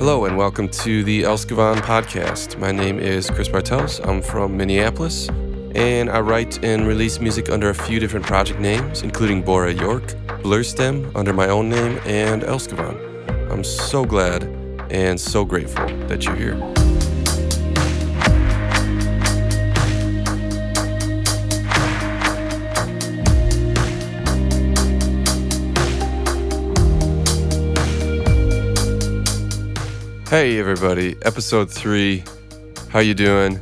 Hello and welcome to the Elskavan podcast. My name is Chris Bartels. I'm from Minneapolis and I write and release music under a few different project names, including Bora York, Blurstem under my own name, and Elskavan. I'm so glad and so grateful that you're here. Hey everybody, episode 3. How you doing?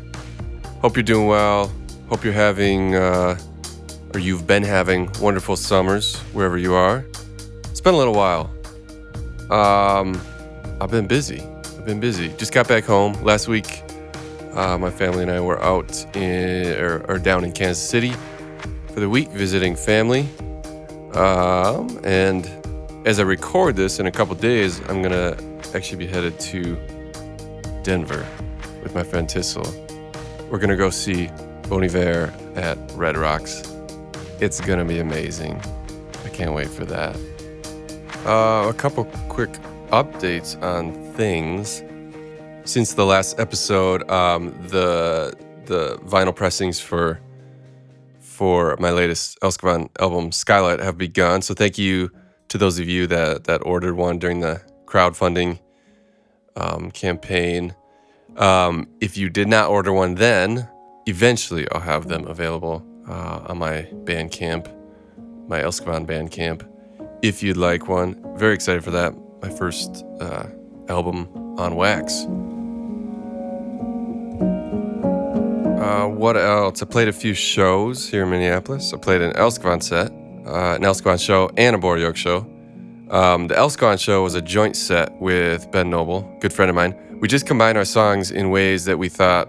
Hope you're doing well. Hope you're having uh, or you've been having wonderful summers wherever you are. It's been a little while. Um I've been busy. I've been busy. Just got back home last week. Uh, my family and I were out in or, or down in Kansas City for the week visiting family. Um, and as I record this in a couple days, I'm gonna actually be headed to Denver with my friend Tissel. We're gonna go see Bon Iver at Red Rocks. It's gonna be amazing. I can't wait for that. Uh, a couple quick updates on things. Since the last episode, um, the the vinyl pressings for for my latest Elskavan album Skylight have begun. So thank you to those of you that that ordered one during the crowdfunding um, campaign. Um, if you did not order one then, eventually I'll have them available uh, on my Bandcamp, my Elskavan Bandcamp. If you'd like one, very excited for that. My first uh, album on wax. Uh, what else? I played a few shows here in Minneapolis. I played an Elskavan set, uh, an Elskavan show, and a York show. Um, the Elskavan show was a joint set with Ben Noble, good friend of mine. We just combined our songs in ways that we thought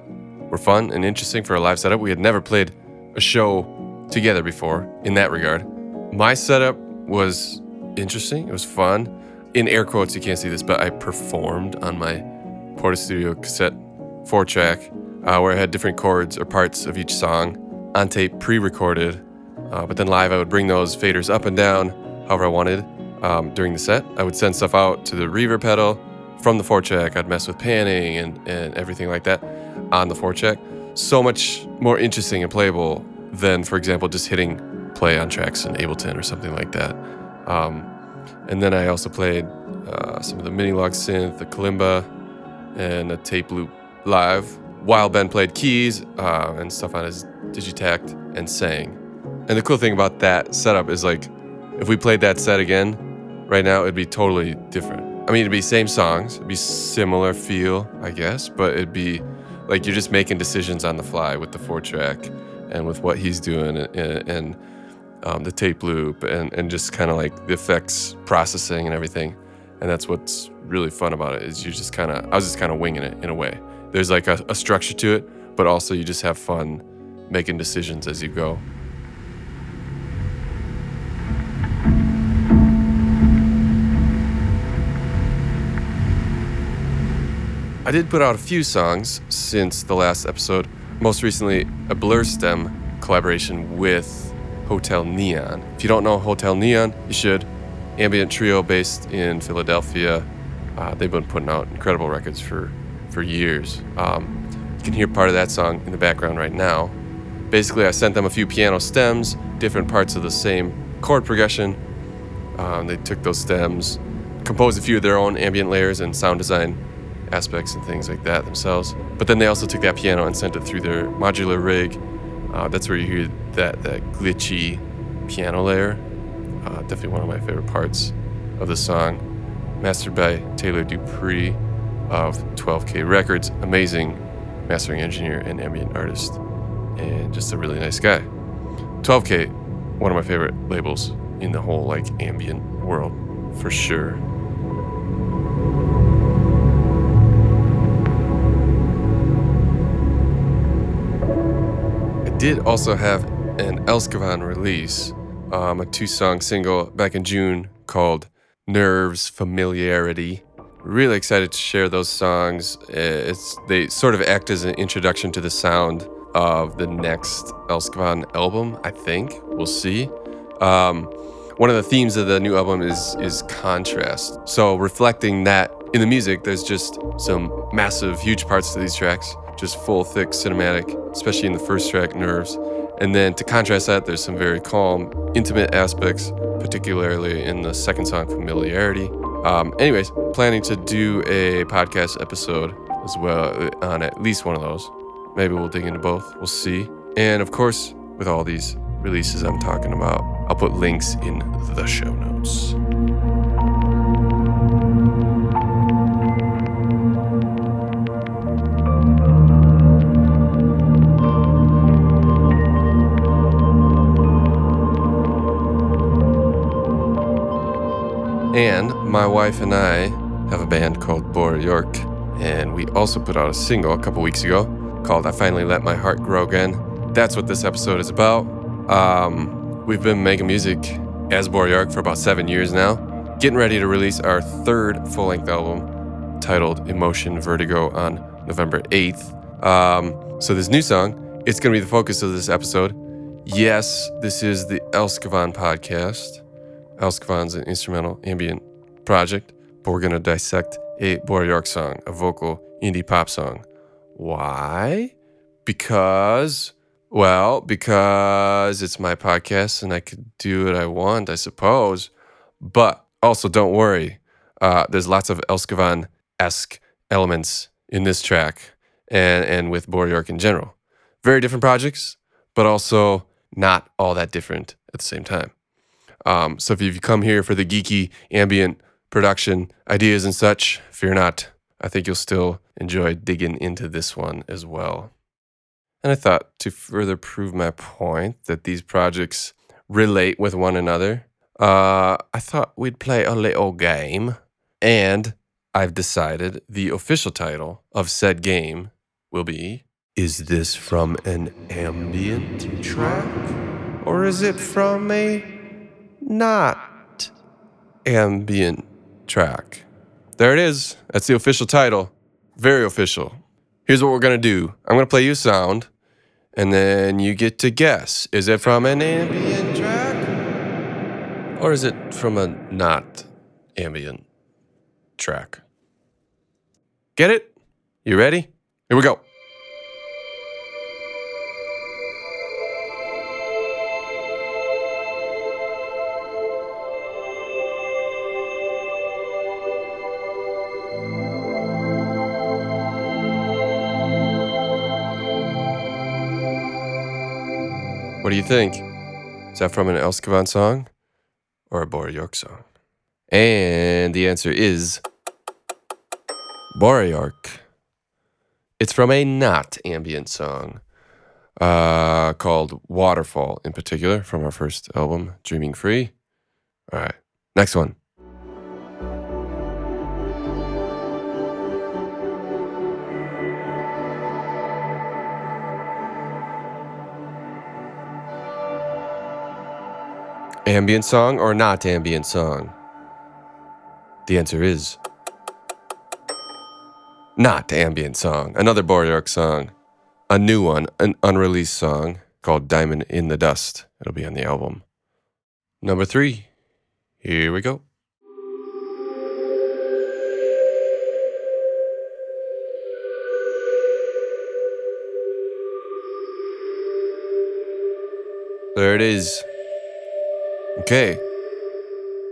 were fun and interesting for a live setup. We had never played a show together before in that regard. My setup was interesting, it was fun. In air quotes, you can't see this, but I performed on my Portastudio cassette four track uh, where I had different chords or parts of each song on tape pre recorded. Uh, but then live, I would bring those faders up and down however I wanted um, during the set. I would send stuff out to the reverb pedal from the track. I'd mess with panning and, and everything like that on the track. So much more interesting and playable than, for example, just hitting play on tracks in Ableton or something like that. Um, and then I also played uh, some of the Minilogue synth, the kalimba, and a tape loop live while Ben played keys uh, and stuff on his Digitakt and sang. And the cool thing about that setup is like, if we played that set again, right now it'd be totally different. I mean, it'd be same songs, it'd be similar feel, I guess, but it'd be like you're just making decisions on the fly with the four track and with what he's doing and, and um, the tape loop and, and just kind of like the effects processing and everything. And that's what's really fun about it is you just kind of, I was just kind of winging it in a way. There's like a, a structure to it, but also you just have fun making decisions as you go. I did put out a few songs since the last episode. Most recently, a Blurstem collaboration with Hotel Neon. If you don't know Hotel Neon, you should. Ambient trio based in Philadelphia. Uh, they've been putting out incredible records for, for years. Um, you can hear part of that song in the background right now. Basically, I sent them a few piano stems, different parts of the same chord progression. Um, they took those stems, composed a few of their own ambient layers and sound design aspects and things like that themselves. But then they also took that piano and sent it through their modular rig. Uh, that's where you hear that that glitchy piano layer. Uh, definitely one of my favorite parts of the song. Mastered by Taylor Deupree of 12K Records. Amazing mastering engineer and ambient artist, and just a really nice guy. 12K, one of my favorite labels in the whole like ambient world, for sure. Did also have an Elskavan release, um, a two song single back in June called Nerves Familiarity. Really excited to share those songs. It's, they sort of act as an introduction to the sound of the next Elskavan album, I think. We'll see. Um, one of the themes of the new album is is contrast. So reflecting that in the music, there's just some massive, huge parts to these tracks, just full, thick, cinematic, especially in the first track, Nerves. And then to contrast that, there's some very calm, intimate aspects, particularly in the second song, Familiarity. Um, anyways, planning to do a podcast episode as well on at least one of those. Maybe we'll dig into both. We'll see. And of course, with all these releases I'm talking about, I'll put links in the show notes. And my wife and I have a band called Bora York, and we also put out a single a couple weeks ago called I Finally Let My Heart Grow Again. That's what this episode is about. Um, we've been making music as Bora York for about seven years now, getting ready to release our third full length album titled Emotion Vertigo on November 8th. Um, so, this new song, it's going to be the focus of this episode. Yes, this is the Elskavan podcast. Elskavan's an instrumental ambient project, but we're going to dissect a Bora York song, a vocal indie pop song. Why? Because, well, because it's my podcast and I could do what I want, I suppose. But also, don't worry, uh, there's lots of Elskavan esque elements in this track and, and with Bora York in general. Very different projects, but also not all that different at the same time. Um, so if you've come here for the geeky ambient production ideas and such, fear not. I think you'll still enjoy digging into this one as well. And I thought to further prove my point that these projects relate with one another, uh, I thought we'd play a little game. And I've decided the official title of said game will be Is this from an ambient track? Or is it from a not ambient track? There it is. That's the official title. Very official. Here's what we're going to do I'm going to play you a sound, and then you get to guess is it from an ambient track? Or is it from a not ambient track? Get it? You ready? Here we go. What do you think? Is that from an Elskavan song or a Bora York song? And the answer is Bora York. It's from a not ambient song uh, called Waterfall, in particular, from our first album, Dreaming Free. All right, next one. Ambient song or not ambient song? The answer is not ambient song. Another Bora song. A new one, an unreleased song called Diamond in the Dust. It'll be on the album. Number three. Here we go. There it is. Okay.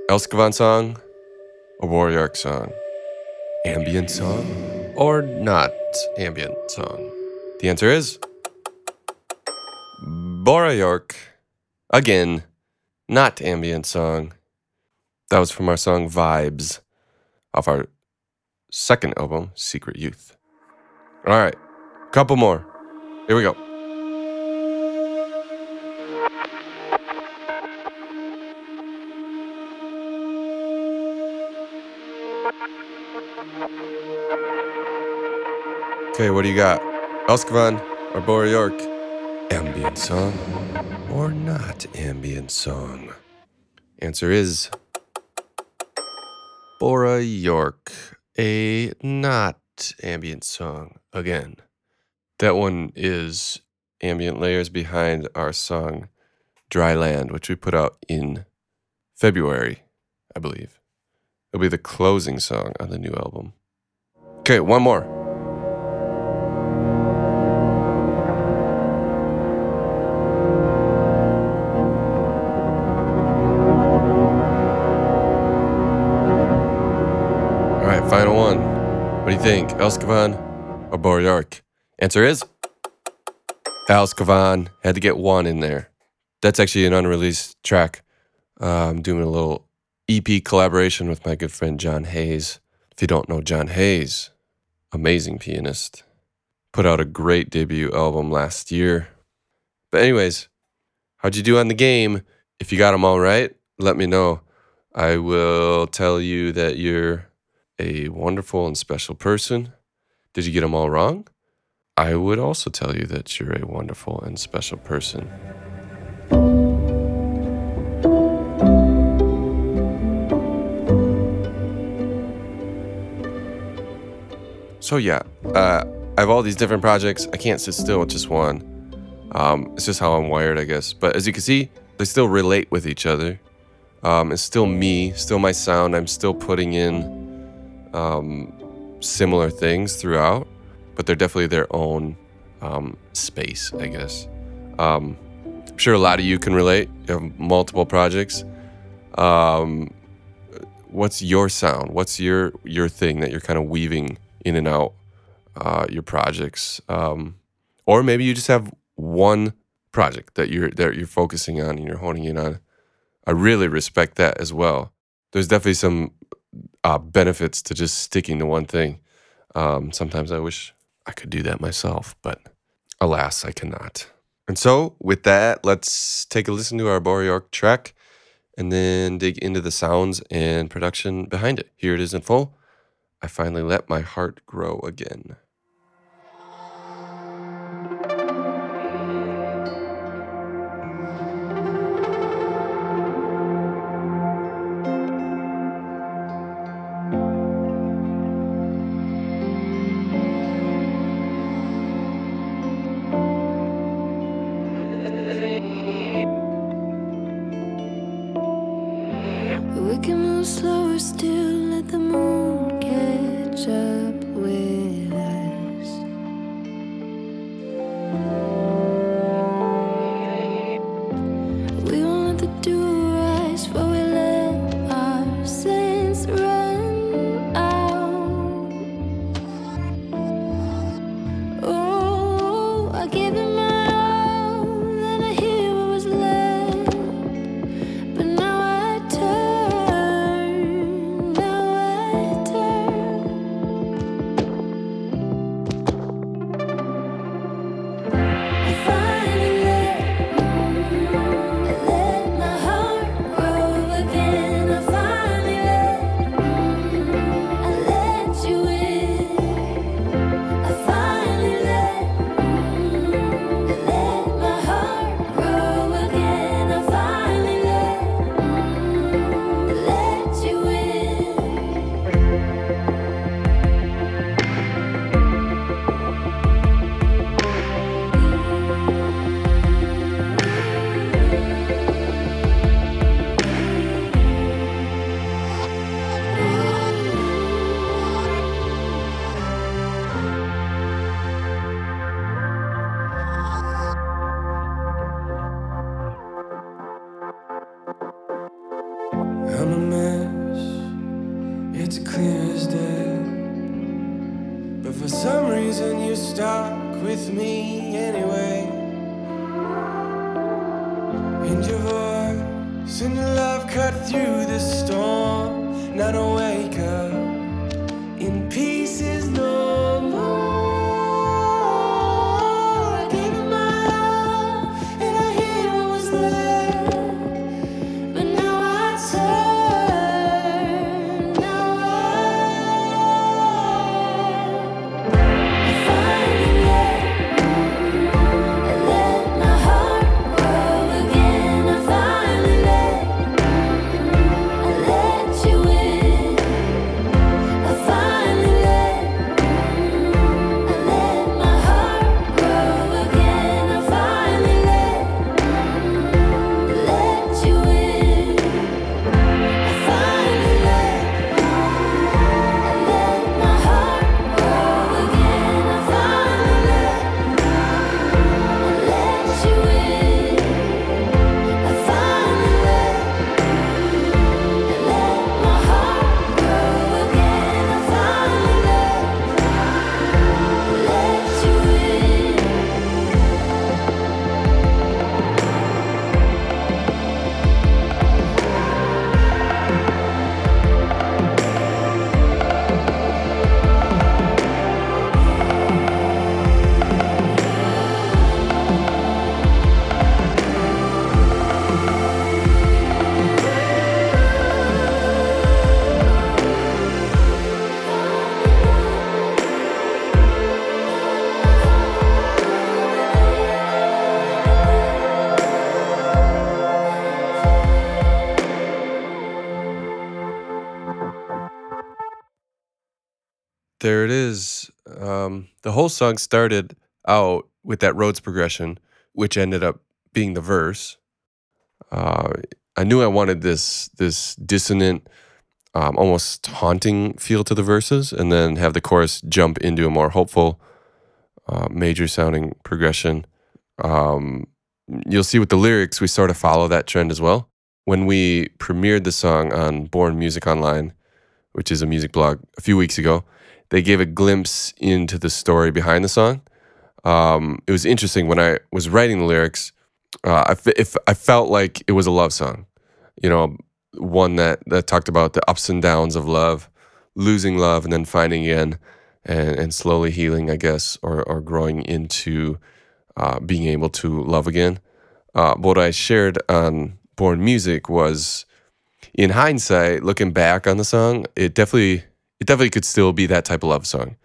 Elskavan song or Bora York song? Ambient song or not ambient song? The answer is Bora York. Again, not ambient song. That was from our song Vibes off our second album, Secret Youth. All right, couple more. Here we go. Okay, what do you got? Elskavan or Bora York? Ambient song or not ambient song? Answer is Bora York, a not ambient song. Again, that one is ambient layers behind our song Dry Land, which we put out in February, I believe. It'll be the closing song on the new album. Okay, one more. You think, Elskavan or Bora York? Answer is Elskavan. Had to get one in there. That's actually an unreleased track. Uh, I'm doing a little EP collaboration with my good friend John Hayes. If you don't know John Hayes, amazing pianist, put out a great debut album last year. But anyways, how'd you do on the game? If you got them all right, let me know. I will tell you that you're a wonderful and special person. Did you get them all wrong? I would also tell you that you're a wonderful and special person. So yeah, uh, I have all these different projects. I can't sit still with just one. Um, it's just how I'm wired, I guess. But as you can see, they still relate with each other. Um, it's still me, still my sound. I'm still putting in um, similar things throughout, but they're definitely their own um, space, I guess. Um, I'm sure a lot of you can relate. You have multiple projects. Um, what's your sound? What's your your thing that you're kind of weaving in and out uh, your projects? Um, or maybe you just have one project that you're that you're focusing on and you're honing in on. I really respect that as well. There's definitely some uh, benefits to just sticking to one thing. Um, sometimes I wish I could do that myself, but alas, I cannot. And so, with that, let's take a listen to our Bora York track and then dig into the sounds and production behind it. Here it is in full. I finally let my heart grow again. There it is. Um, the whole song started out with that Rhodes progression, which ended up being the verse. Uh, I knew I wanted this this dissonant, um, almost haunting feel to the verses, and then have the chorus jump into a more hopeful, uh, major sounding progression. Um, you'll see with the lyrics, we sort of follow that trend as well. When we premiered the song on Born Music Online, which is a music blog, a few weeks ago, they gave a glimpse into the story behind the song. Um, it was interesting when I was writing the lyrics. Uh, I, f- if I felt like it was a love song, you know, one that that talked about the ups and downs of love, losing love and then finding again, and, and slowly healing, I guess, or or growing into uh, being able to love again. Uh, what I shared on Born Music was, in hindsight, looking back on the song, it definitely it definitely could still be that type of love song.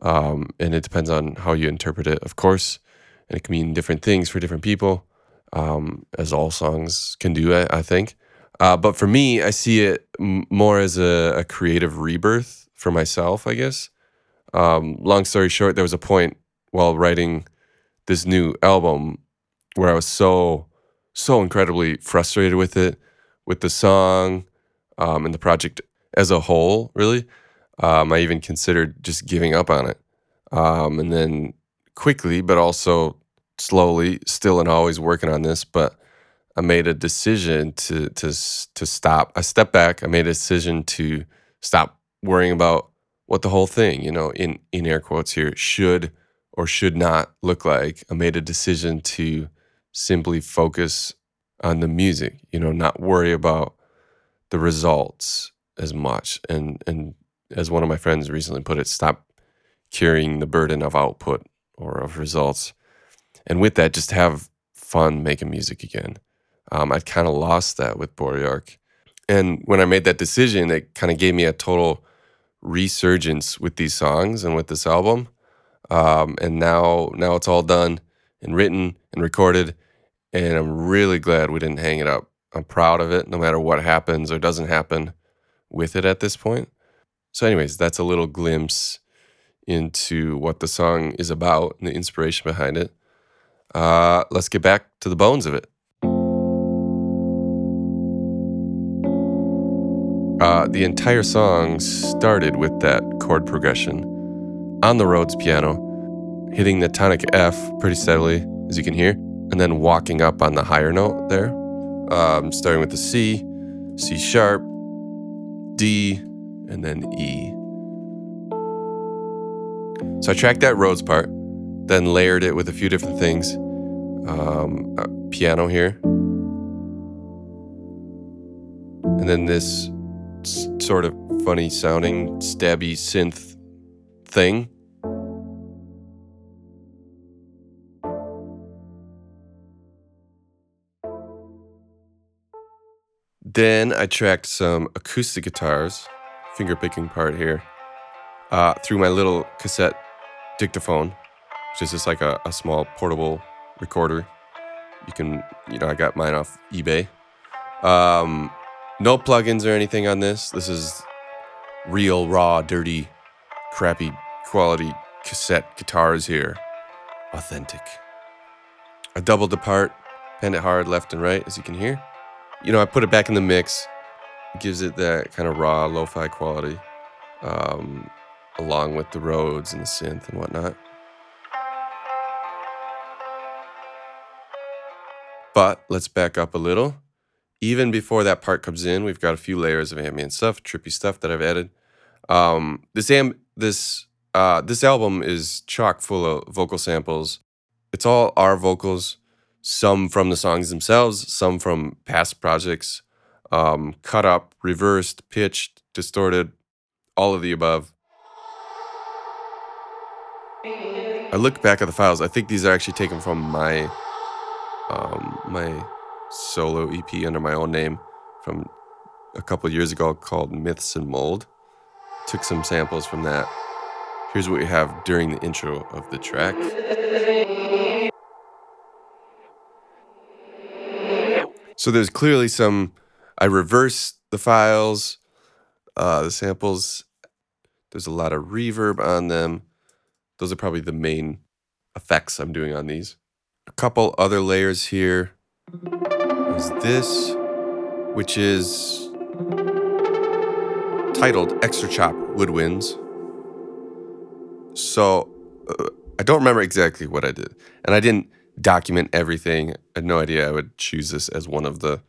Um, and it depends on how you interpret it, of course. And it can mean different things for different people, um, as all songs can do, I, I think. Uh, but for me, I see it m- more as a, a creative rebirth for myself, I guess. Um, long story short, there was a point while writing this new album where I was so, so incredibly frustrated with it, with the song um, and the project as a whole, really. Um, I even considered just giving up on it. Um, and then quickly, but also slowly, still and always working on this. But I made a decision to to to stop. I stepped back. I made a decision to stop worrying about what the whole thing, you know, in in air quotes here, should or should not look like. I made a decision to simply focus on the music, you know, not worry about the results as much and and as one of my friends recently put it, stop carrying the burden of output or of results. And with that, just have fun making music again. Um, I'd kind of lost that with Bora York. And when I made that decision, it kind of gave me a total resurgence with these songs and with this album. Um, and now, now it's all done and written and recorded. And I'm really glad we didn't hang it up. I'm proud of it, no matter what happens or doesn't happen with it at this point. So, anyways, that's a little glimpse into what the song is about and the inspiration behind it. Uh, let's get back to the bones of it. Uh, the entire song started with that chord progression on the Rhodes piano, hitting the tonic F pretty steadily, as you can hear, and then walking up on the higher note there, um, starting with the C, C sharp, D, and then E. So I tracked that Rhodes part, then layered it with a few different things. Um, piano here, and then this s- sort of funny sounding stabby synth thing. Then I tracked some acoustic guitars, finger picking part here, uh, through my little cassette dictaphone, which is just like a, a small portable recorder. You can, you know, I got mine off eBay. Um, no plugins or anything on this. This is real, raw, dirty, crappy quality cassette guitars here. Authentic. I doubled the part, panned it hard left and right, as you can hear. You know, I put it back in the mix, gives it that kind of raw, lo fi quality, um, along with the Rhodes and the synth and whatnot. But let's back up a little. Even before that part comes in, we've got a few layers of ambient stuff, trippy stuff that I've added. Um, this am this uh, this album is chock full of vocal samples. It's all our vocals, some from the songs themselves, some from past projects, um, cut up, reversed, pitched, distorted, all of the above. I look back at the files. I think these are actually taken from my um, my solo EP under my own name from a couple years ago called Myths and Mold. Took some samples from that. Here's what we have during the intro of the track. So there's clearly some. I reverse the files, uh, the samples There's a lot of reverb on them. Those are probably the main effects I'm doing on these. A couple other layers here is this, which is titled Extra Chop Woodwinds. So uh, I don't remember exactly what I did, and I didn't document everything. I had no idea I would choose this as one of the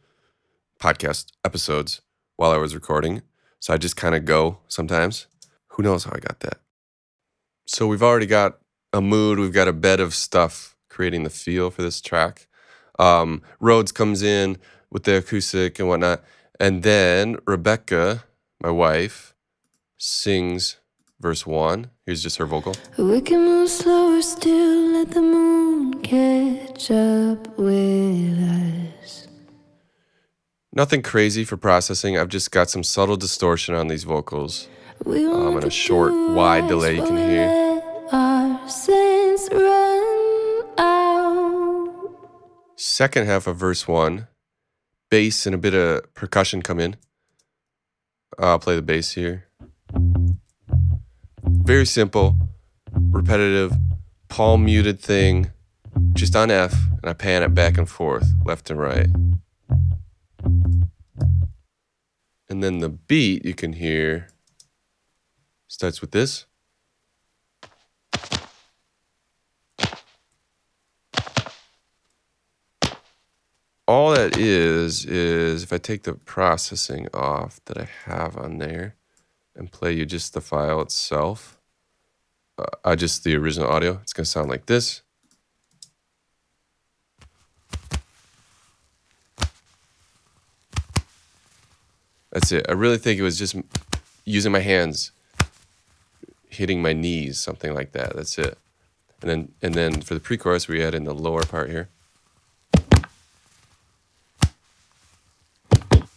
podcast episodes while I was recording. So I just kind of go sometimes. Who knows how I got that? So we've already got a mood, we've got a bed of stuff creating the feel for this track. Um, Rhodes comes in with the acoustic and whatnot. And then Rebecca, my wife, sings verse one. Here's just her vocal. We can move slower still, let the moon catch up with us. Nothing crazy for processing. I've just got some subtle distortion on these vocals. Um, and a short, wide delay you can hear. Our sins run out. Second half of verse one, bass and a bit of percussion come in. I'll play the bass here. Very simple, repetitive, palm muted thing, just on F, and I pan it back and forth, left and right. And then the beat you can hear starts with this. all that is is if I take the processing off that I have on there and play you just the file itself, uh, just the original audio, it's gonna sound like this. That's it. I really think it was just using my hands, hitting my knees, something like that. That's it. And then and then for the pre-chorus, we add in the lower part here.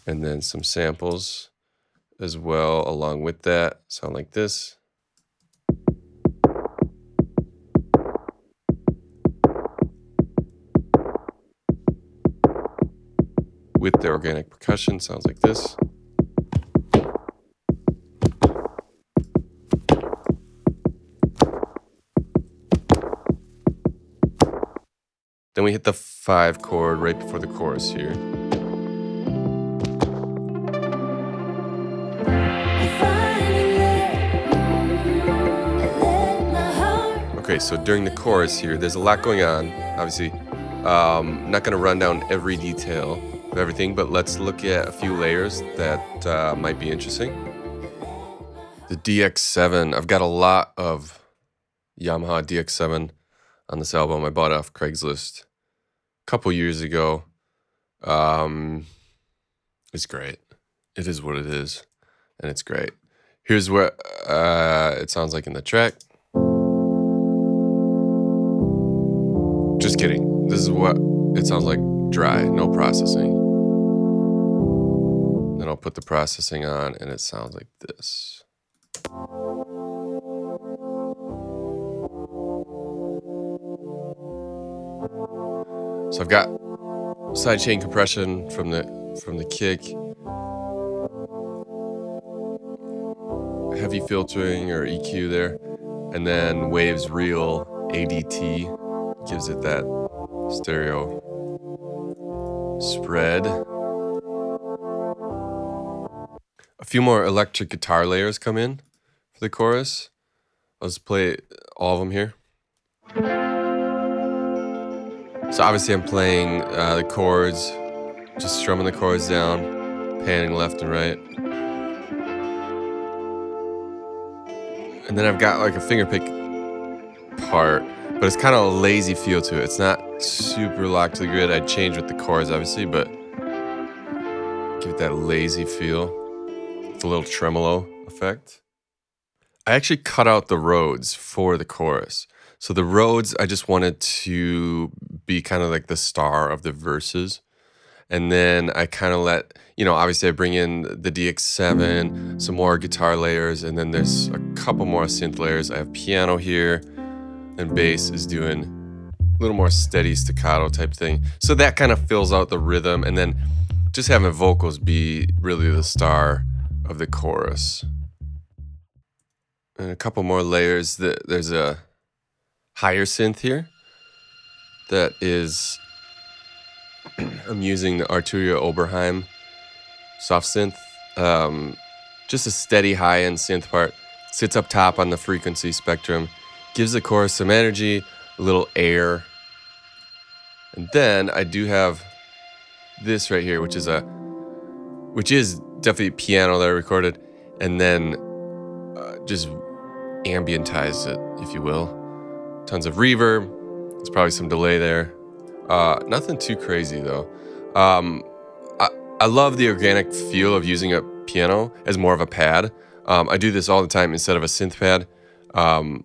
and then some samples as well along with that sound like this with the organic percussion sounds like this we hit the five chord right before the chorus here Okay, so during the chorus here, there's a lot going on. Obviously, um, not going to run down every detail of everything, but let's look at a few layers that uh, might be interesting. The DX7, I've got a lot of Yamaha DX7 on this album. I bought off Craigslist couple years ago. Um, it's great. It is what it is, and it's great. Here's what uh, it sounds like in the track. Just kidding. This is what it sounds like dry, no processing. Then I'll put the processing on and it sounds like this. So I've got sidechain compression from the from the kick, heavy filtering or EQ there, and then Waves Real ADT gives it that stereo spread. A few more electric guitar layers come in for the chorus. Let's play all of them here. So obviously I'm playing uh, the chords, just strumming the chords down, panning left and right. And then I've got like a fingerpick part, but it's kind of a lazy feel to it. It's not super locked to the grid. I'd change with the chords obviously, but give it that lazy feel. With a little tremolo effect. I actually cut out the Rhodes for the chorus. So the Rhodes, I just wanted to be kind of like the star of the verses. And then I kind of let, you know, obviously I bring in the DX7, some more guitar layers, and then there's a couple more synth layers. I have piano here, and bass is doing a little more steady staccato type thing. So that kind of fills out the rhythm. And then just having vocals be really the star of the chorus. and a couple more layers. Th- There's a higher synth here that is. I'm using the Arturia Oberheim soft synth. Um, just a steady high end synth part. Sits up top on the frequency spectrum. Gives the chorus some energy, a little air. And then I do have this right here, which is a which is definitely piano that I recorded, and then uh, just ambientized it, if you will. Tons of reverb. There's probably some delay there. Uh, nothing too crazy though. Um, I, I love the organic feel of using a piano as more of a pad. Um, I do this all the time instead of a synth pad. Um,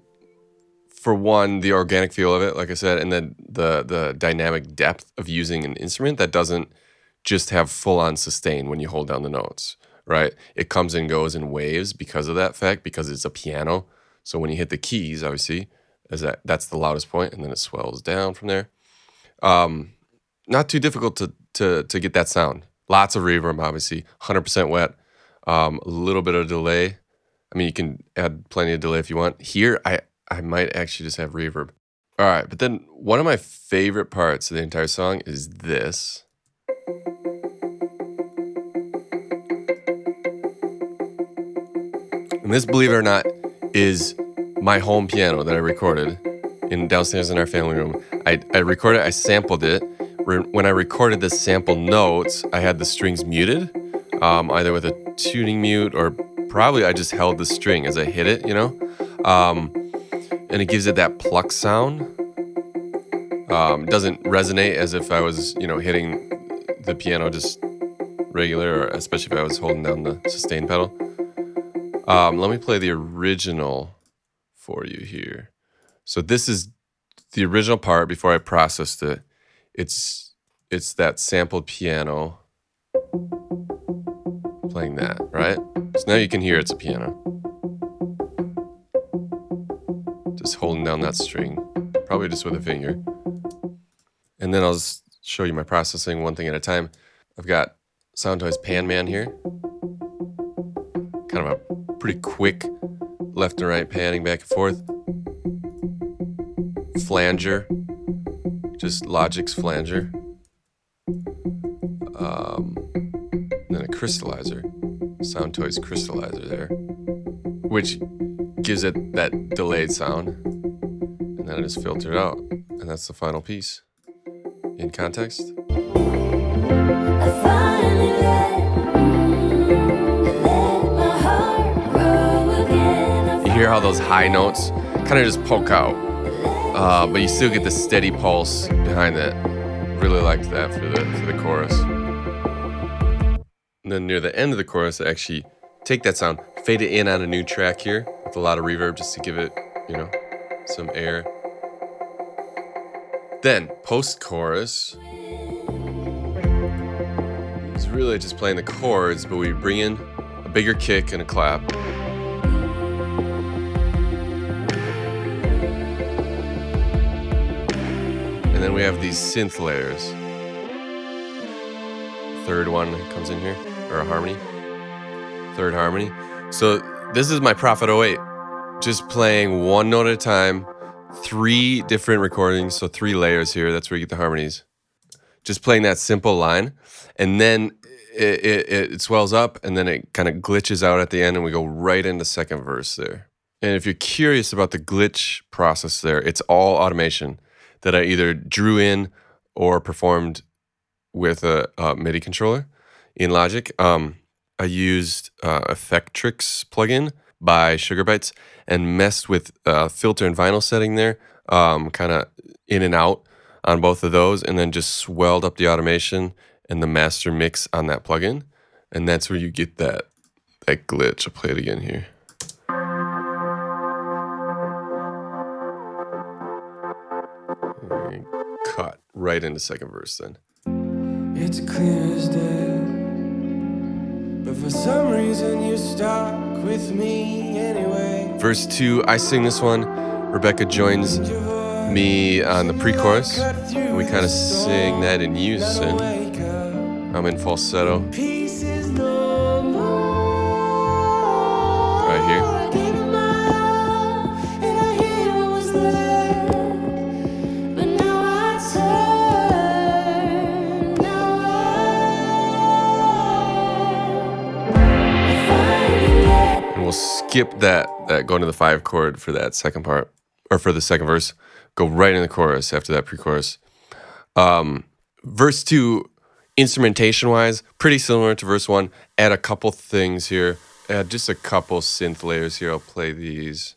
for one, the organic feel of it, like I said, and then the the dynamic depth of using an instrument that doesn't just have full on sustain when you hold down the notes, right? It comes and goes in waves because of that fact, because it's a piano. So when you hit the keys, obviously, as that that's the loudest point, and then it swells down from there. Um, not too difficult to to to get that sound. Lots of reverb, obviously, 100% wet. Um, a little bit of delay. I mean, you can add plenty of delay if you want. Here, I I might actually just have reverb. All right, but then one of my favorite parts of the entire song is this. And this, believe it or not, is my home piano that I recorded in downstairs in our family room. I, I recorded, I sampled it. When I recorded the sample notes, I had the strings muted, um, either with a tuning mute or probably I just held the string as I hit it, you know? Um, and it gives it that pluck sound. Um, doesn't resonate as if I was, you know, hitting the piano just regular, or especially if I was holding down the sustain pedal. Um, let me play the original for you here. So this is the original part before I processed it. It's it's that sampled piano playing that, right? So now you can hear it's a piano. Just holding down that string, probably just with a finger. And then I'll just show you my processing one thing at a time. I've got Soundtoys Pan Man here. Kind of a pretty quick left and right panning back and forth. Flanger, just Logic's flanger. Um, then a crystallizer, Soundtoys crystallizer there, which gives it that delayed sound. And then I just filter it out. And that's the final piece. In context. Hear how those high notes kind of just poke out, uh, but you still get the steady pulse behind it. Really liked that for the for the chorus. And then near the end of the chorus, I actually take that sound, fade it in on a new track here with a lot of reverb just to give it, you know, some air. Then post chorus. It's really just playing the chords, but we bring in a bigger kick and a clap. And then we have these synth layers. Third one comes in here, or a harmony. Third harmony. So this is my Prophet 08. Just playing one note at a time, three different recordings, so three layers here. That's where you get the harmonies. Just playing that simple line, and then it, it, it swells up, and then it kind of glitches out at the end, and we go right into second verse there. And if you're curious about the glitch process there, it's all automation that I either drew in or performed with a, a MIDI controller in Logic. Um, I used uh, Effectrix plugin by Sugar Bytes and messed with uh, filter and vinyl setting there, um, kind of in and out on both of those, and then just swelled up the automation and the master mix on that plugin, and that's where you get that that glitch. I'll play it again here. Right into second verse then. It's clear as day. But for some reason you stuck with me anyway. Verse two, I sing this one. Rebecca joins me on the pre-chorus. cut We kind of sing that in unison. I'm in falsetto we'll skip that that going to the five chord for that second part or for the second verse. Go right in the chorus after that pre-chorus. Um, verse two, instrumentation wise, pretty similar to verse one. Add a couple things here. Add just a couple synth layers here. I'll play these.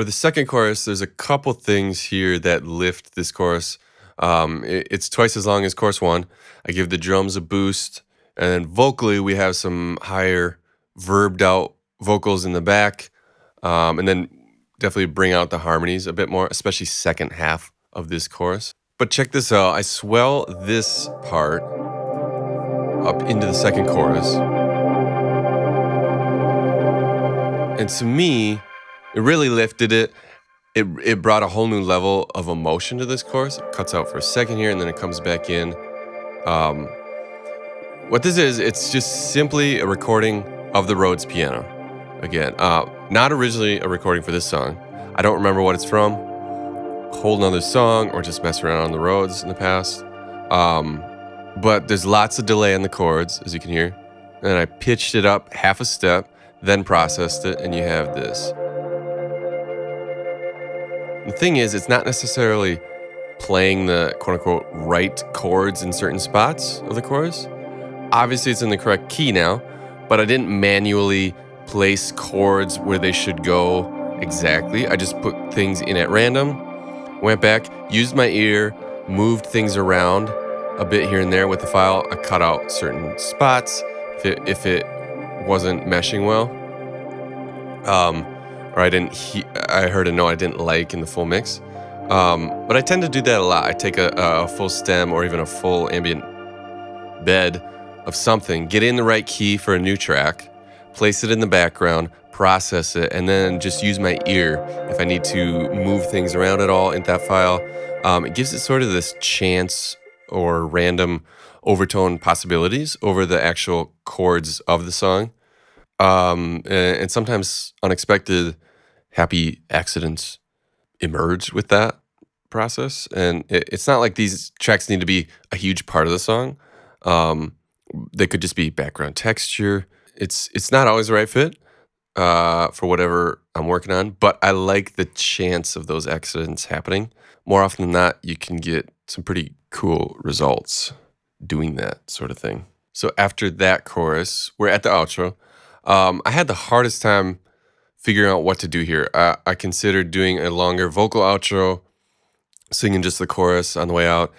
For the second chorus, there's a couple things here that lift this chorus. Um, it- it's twice as long as chorus one. I give the drums a boost, and then vocally we have some higher verbed out vocals in the back, um, and then definitely bring out the harmonies a bit more, especially second half of this chorus. But check this out. I swell this part up into the second chorus. And to me, it really lifted it. It, it brought a whole new level of emotion to this course. It cuts out for a second here and then it comes back in. Um, what this is, it's just simply a recording of the Rhodes piano. Again, uh, not originally a recording for this song. I don't remember what it's from. Whole nother song or just mess around on the Rhodes in the past. Um, but there's lots of delay in the chords, as you can hear. And I pitched it up half a step, then processed it, and you have this. The thing is, it's not necessarily playing the quote unquote right chords in certain spots of the chorus. Obviously, it's in the correct key now, but I didn't manually place chords where they should go exactly. I just put things in at random, went back, used my ear, moved things around a bit here and there with the file. I cut out certain spots if it, if it wasn't meshing well. Um, or I didn't. He- I heard a note I didn't like in the full mix. Um, but I tend to do that a lot. I take a, a full stem or even a full ambient bed of something, get in the right key for a new track, place it in the background, process it, and then just use my ear if I need to move things around at all in that file. Um, it gives it sort of this chance or random overtone possibilities over the actual chords of the song. Um, and, and sometimes unexpected happy accidents emerge with that process. And it, it's not like these tracks need to be a huge part of the song. Um, they could just be background texture. It's it's not always the right fit uh, for whatever I'm working on, but I like the chance of those accidents happening. More often than not, you can get some pretty cool results doing that sort of thing. So after that chorus, we're at the outro. Um, I had the hardest time figuring out what to do here. I, I considered doing a longer vocal outro, singing just the chorus on the way out,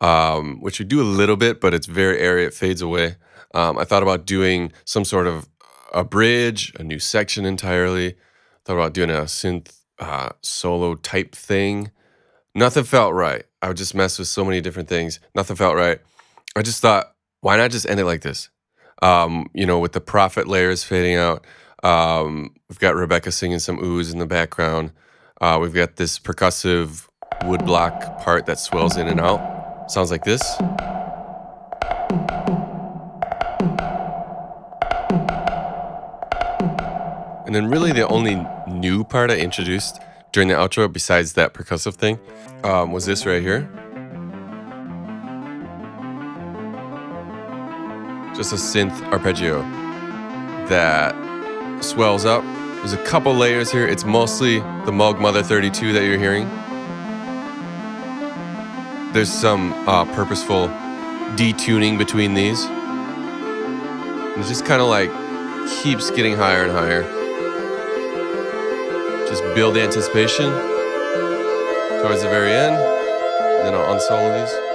um, which we do a little bit, but it's very airy. It fades away. Um, I thought about doing some sort of a bridge, a new section entirely. Thought about doing a synth uh, solo type thing. Nothing felt right. I would just mess with so many different things. Nothing felt right. I just thought, why not just end it like this? Um, you know, with the Prophet layers fading out. Um, we've got Rebecca singing some oohs in the background. Uh, we've got this percussive woodblock part that swells in and out. Sounds like this. And then, really, the only new part I introduced during the outro, besides that percussive thing, um, was this right here. Just a synth arpeggio that swells up. There's a couple layers here. It's mostly the Moog Mother 32 that you're hearing. There's some uh, purposeful detuning between these. And it just kind of like keeps getting higher and higher. Just build anticipation towards the very end. And then I'll unsolo these.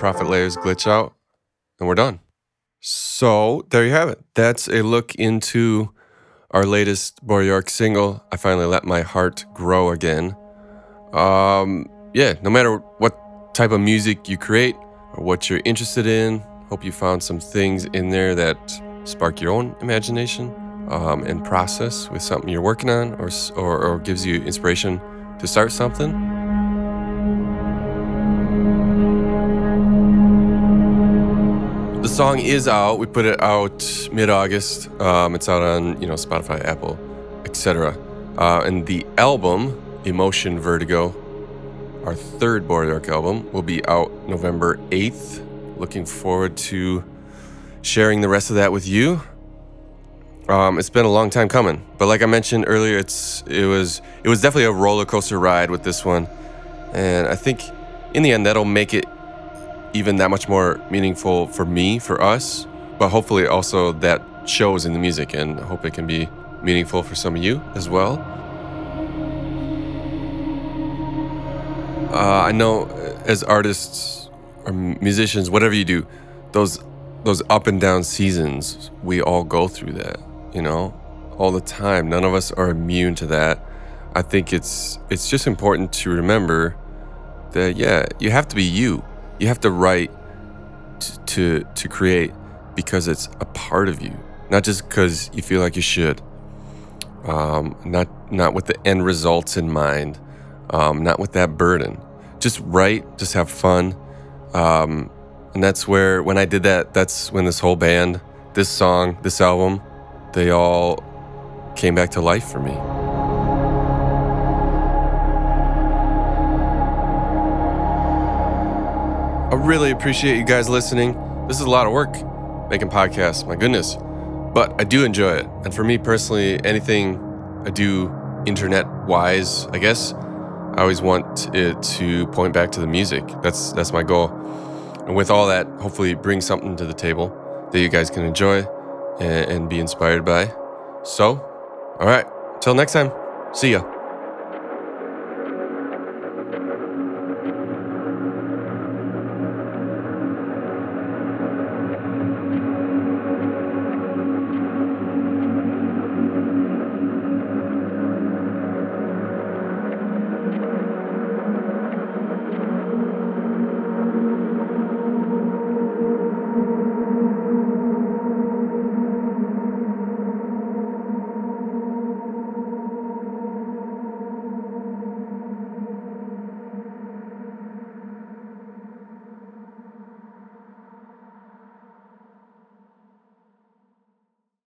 Prophet layers glitch out, and we're done. So there you have it. That's a look into our latest Bora York single. I finally let my heart grow again. Um, yeah, no matter what type of music you create or what you're interested in, hope you found some things in there that spark your own imagination um, and process with something you're working on or, or, or gives you inspiration to start something. Song is out. We put it out mid-August. Um, it's out on you know Spotify, Apple, etc. Uh, and the album, Emotion Vertigo, our third Bora York album, will be out November 8th. Looking forward to sharing the rest of that with you. Um, it's been a long time coming, but like I mentioned earlier, it's it was it was definitely a roller coaster ride with this one, and I think in the end that'll make it even that much more meaningful for me, for us, but hopefully also that shows in the music, and I hope it can be meaningful for some of you as well. Uh, I know as artists or musicians, whatever you do, those those up and down seasons, we all go through that, you know, all the time. None of us are immune to that. I think it's it's just important to remember that yeah, you have to be you. You have to write t- to to create because it's a part of you, not just because you feel like you should. Um, not not with the end results in mind, um, not with that burden. Just write, just have fun. Um, and that's where, when I did that, that's when this whole band, this song, this album, they all came back to life for me. Really appreciate you guys listening. This is a lot of work making podcasts, my goodness. But I do enjoy it. And for me personally, anything I do internet wise, I guess, I always want it to point back to the music. That's that's my goal. And with all that, hopefully bring something to the table that you guys can enjoy and, and be inspired by. So, all right, till next time. See ya.